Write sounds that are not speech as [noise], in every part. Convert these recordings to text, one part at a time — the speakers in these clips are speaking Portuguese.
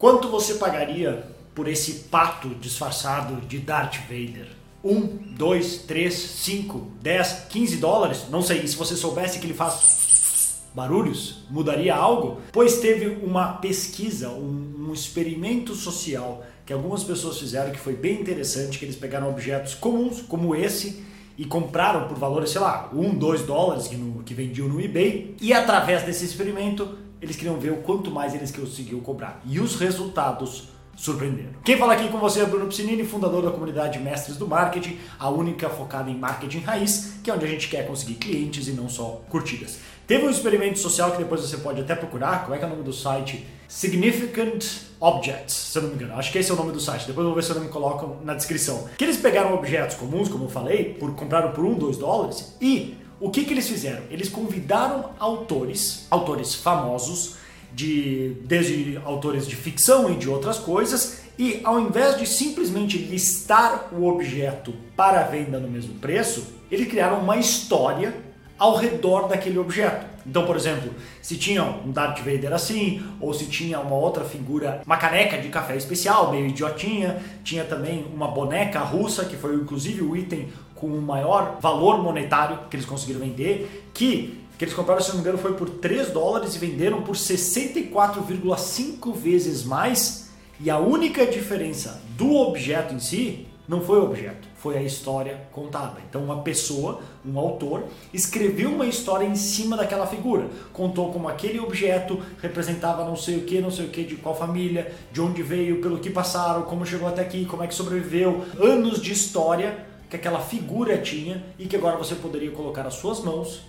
Quanto você pagaria por esse pato disfarçado de Darth Vader? 1, 2, 3, 5, 10, 15 dólares? Não sei. E se você soubesse que ele faz barulhos, mudaria algo? Pois teve uma pesquisa, um, um experimento social que algumas pessoas fizeram que foi bem interessante, que eles pegaram objetos comuns, como esse, e compraram por valores, sei lá, 1, 2 dólares que, no, que vendiam no eBay, e através desse experimento eles queriam ver o quanto mais eles conseguiam cobrar. E os resultados surpreenderam. Quem fala aqui com você é Bruno Piscinini, fundador da comunidade Mestres do Marketing, a única focada em marketing raiz, que é onde a gente quer conseguir clientes e não só curtidas. Teve um experimento social que depois você pode até procurar, como é que é o nome do site? Significant Objects, se eu não me engano. Acho que esse é o nome do site. Depois eu vou ver se eu não me coloco na descrição. Que eles pegaram objetos comuns, como eu falei, por, compraram por 1, 2 dólares e o que, que eles fizeram? Eles convidaram autores, autores famosos, de, desde autores de ficção e de outras coisas, e ao invés de simplesmente listar o objeto para venda no mesmo preço, eles criaram uma história ao redor daquele objeto. Então, por exemplo, se tinha um Darth Vader assim, ou se tinha uma outra figura, uma caneca de café especial, meio idiotinha, tinha também uma boneca russa, que foi inclusive o item com o maior valor monetário que eles conseguiram vender, que que eles compraram, se não me engano, foi por 3 dólares e venderam por 64,5 vezes mais. E a única diferença do objeto em si não foi o objeto, foi a história contada. Então, uma pessoa, um autor, escreveu uma história em cima daquela figura. Contou como aquele objeto representava não sei o que, não sei o que, de qual família, de onde veio, pelo que passaram, como chegou até aqui, como é que sobreviveu. Anos de história que aquela figura tinha e que agora você poderia colocar as suas mãos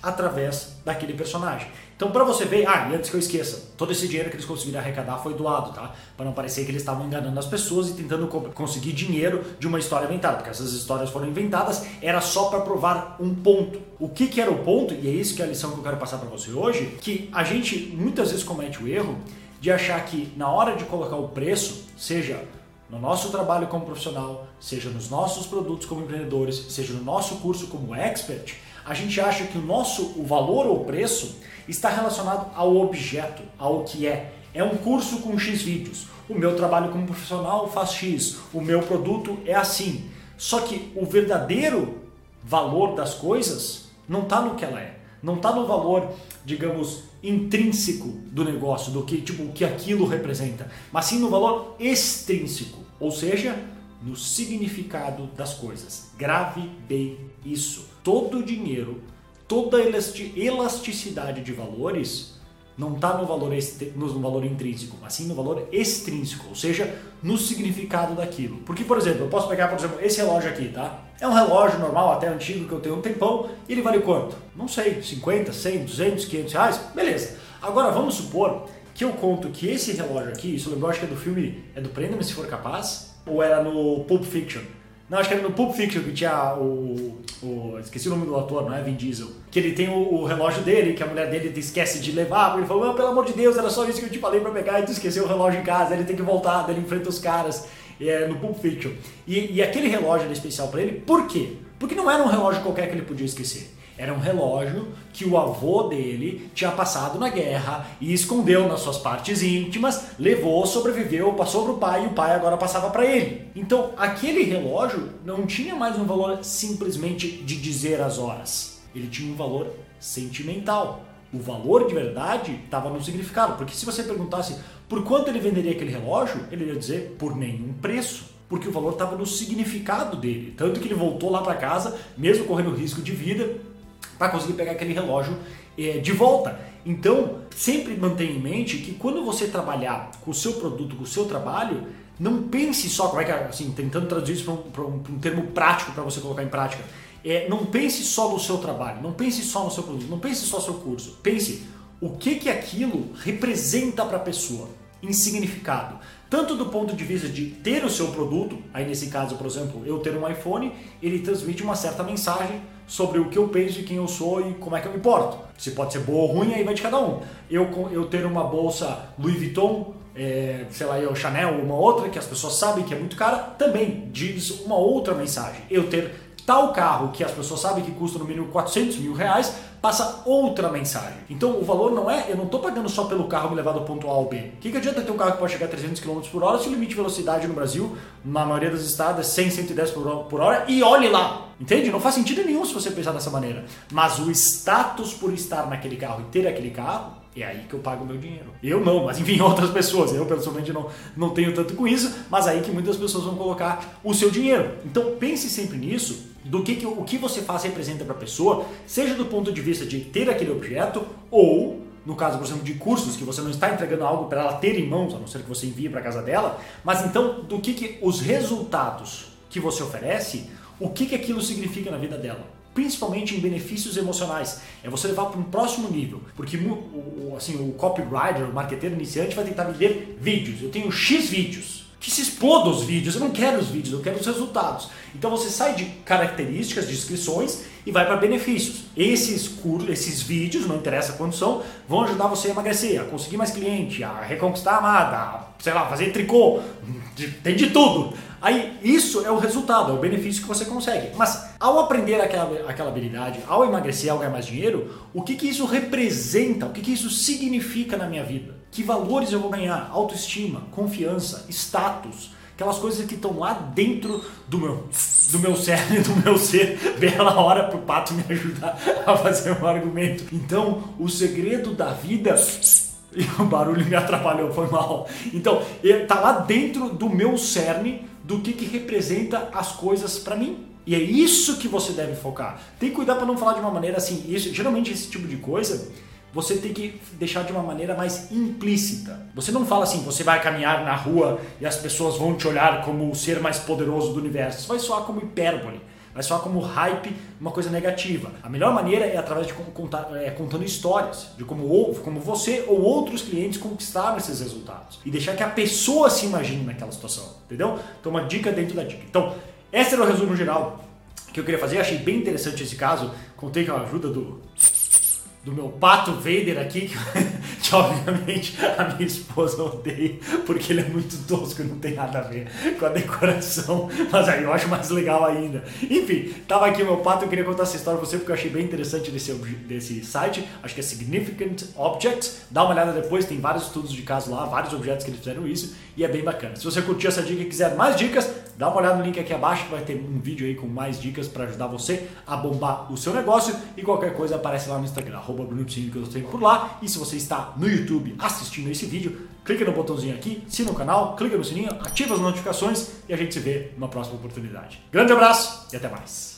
através daquele personagem. Então, para você ver, ah, e antes que eu esqueça, todo esse dinheiro que eles conseguiram arrecadar foi doado, tá? Para não parecer que eles estavam enganando as pessoas e tentando conseguir dinheiro de uma história inventada, porque essas histórias foram inventadas, era só para provar um ponto. O que, que era o ponto, e é isso que é a lição que eu quero passar para você hoje, que a gente muitas vezes comete o erro de achar que na hora de colocar o preço, seja no nosso trabalho como profissional, seja nos nossos produtos como empreendedores, seja no nosso curso como expert, a gente acha que o nosso o valor ou preço está relacionado ao objeto, ao que é. É um curso com X vídeos. O meu trabalho como profissional faz X. O meu produto é assim. Só que o verdadeiro valor das coisas não está no que ela é. Não está no valor, digamos, intrínseco do negócio, do que tipo o que aquilo representa, mas sim no valor extrínseco, ou seja, no significado das coisas. Grave bem isso. Todo dinheiro, toda elasticidade de valores não está no valor, no valor intrínseco, mas sim no valor extrínseco, ou seja, no significado daquilo. Porque, por exemplo, eu posso pegar, por exemplo, esse relógio aqui, tá? É um relógio normal, até antigo, que eu tenho um tempão, e ele vale quanto? Não sei, 50, 100, 200, 500 reais? Beleza. Agora, vamos supor que eu conto que esse relógio aqui, isso eu lembro, acho que é do filme, é do Prenda-me Se For Capaz, ou era no Pulp Fiction, não, acho que era no Pulp Fiction que tinha o, o. Esqueci o nome do ator, não é Vin Diesel. Que ele tem o, o relógio dele, que a mulher dele esquece de levar. Ele falou: pelo amor de Deus, era só isso que eu te falei pra pegar e tu esqueceu o relógio em casa. Ele tem que voltar, daí ele enfrenta os caras é, no Pulp Fiction. E, e aquele relógio era especial para ele, por quê? Porque não era um relógio qualquer que ele podia esquecer. Era um relógio que o avô dele tinha passado na guerra e escondeu nas suas partes íntimas, levou, sobreviveu, passou para o pai e o pai agora passava para ele. Então, aquele relógio não tinha mais um valor simplesmente de dizer as horas. Ele tinha um valor sentimental. O valor de verdade estava no significado, porque se você perguntasse por quanto ele venderia aquele relógio, ele ia dizer por nenhum preço porque o valor estava no significado dele. Tanto que ele voltou lá para casa, mesmo correndo risco de vida, para conseguir pegar aquele relógio é, de volta. Então, sempre mantenha em mente que quando você trabalhar com o seu produto, com o seu trabalho, não pense só, como é que é, assim, tentando traduzir isso para um, um, um, termo prático para você colocar em prática. É, não pense só no seu trabalho, não pense só no seu produto, não pense só no seu curso. Pense o que, que aquilo representa para a pessoa em significado. Tanto do ponto de vista de ter o seu produto, aí nesse caso, por exemplo, eu ter um iPhone, ele transmite uma certa mensagem sobre o que eu penso e quem eu sou e como é que eu me porto. Se pode ser boa ou ruim, aí vai de cada um. Eu, eu ter uma bolsa Louis Vuitton, é, sei lá, eu Chanel ou uma outra que as pessoas sabem que é muito cara, também diz uma outra mensagem. Eu ter tal carro que as pessoas sabem que custa no mínimo 400 mil reais passa outra mensagem. Então o valor não é, eu não estou pagando só pelo carro me levar do ponto A ao B. O que, que adianta ter um carro que pode chegar a 300 km por hora se o limite de velocidade no Brasil, na maioria dos estados, é 100, 110 por hora e olhe lá. Entende? Não faz sentido nenhum se você pensar dessa maneira. Mas o status por estar naquele carro e ter aquele carro é aí que eu pago o meu dinheiro. Eu não, mas enfim, [laughs] outras pessoas. Eu, pessoalmente, não, não tenho tanto com isso, mas aí que muitas pessoas vão colocar o seu dinheiro. Então, pense sempre nisso, do que, que o que você faz representa para a pessoa, seja do ponto de vista de ter aquele objeto ou no caso, por exemplo, de cursos, que você não está entregando algo para ela ter em mãos, a não ser que você envie para casa dela, mas então do que, que os resultados que você oferece, o que, que aquilo significa na vida dela principalmente em benefícios emocionais. É você levar para um próximo nível, porque o, assim, o copywriter, o marketeiro iniciante vai tentar vender vídeos. Eu tenho X vídeos. Que se exploda os vídeos, eu não quero os vídeos, eu quero os resultados. Então você sai de características, de inscrições e vai para benefícios. Esses cursos, esses vídeos, não interessa quantos são, vão ajudar você a emagrecer, a conseguir mais cliente, a reconquistar a amada, a, sei lá, fazer tricô, tem de tudo. Aí isso é o resultado, é o benefício que você consegue. Mas ao aprender aquela, aquela habilidade, ao emagrecer, ao ganhar mais dinheiro, o que, que isso representa, o que, que isso significa na minha vida? Que valores eu vou ganhar? Autoestima, confiança, status, aquelas coisas que estão lá dentro do meu, do meu cérebro, [laughs] do meu ser. Bela hora para o pato me ajudar a fazer um argumento. Então, o segredo da vida [laughs] e o barulho me atrapalhou, foi mal. Então, está lá dentro do meu cerne do que, que representa as coisas para mim. E é isso que você deve focar. Tem que cuidar para não falar de uma maneira assim. Isso, geralmente esse tipo de coisa você tem que deixar de uma maneira mais implícita. Você não fala assim, você vai caminhar na rua e as pessoas vão te olhar como o ser mais poderoso do universo. Isso vai soar como hipérbole vai soar como hype, uma coisa negativa. A melhor maneira é através de contar, é, contando histórias de como, ou, como você ou outros clientes conquistaram esses resultados e deixar que a pessoa se imagine naquela situação, entendeu? Então, uma dica dentro da dica. Então, esse era o resumo geral que eu queria fazer. achei bem interessante esse caso. Contei com a ajuda do do meu pato Vader aqui, [laughs] que, obviamente a minha esposa odeia, porque ele é muito tosco, não tem nada a ver com a decoração, mas aí eu acho mais legal ainda. Enfim, tava aqui o meu pato, eu queria contar essa história pra você porque eu achei bem interessante desse, desse site, acho que é Significant Objects, dá uma olhada depois, tem vários estudos de caso lá, vários objetos que eles fizeram isso, e é bem bacana. Se você curtiu essa dica e quiser mais dicas, dá uma olhada no link aqui abaixo, que vai ter um vídeo aí com mais dicas para ajudar você a bombar o seu negócio, e qualquer coisa aparece lá no Instagram, arroba que eu tenho por lá. E se você está no YouTube assistindo esse vídeo, clica no botãozinho aqui, assina o canal, clica no sininho, ativa as notificações e a gente se vê numa próxima oportunidade. Grande abraço e até mais!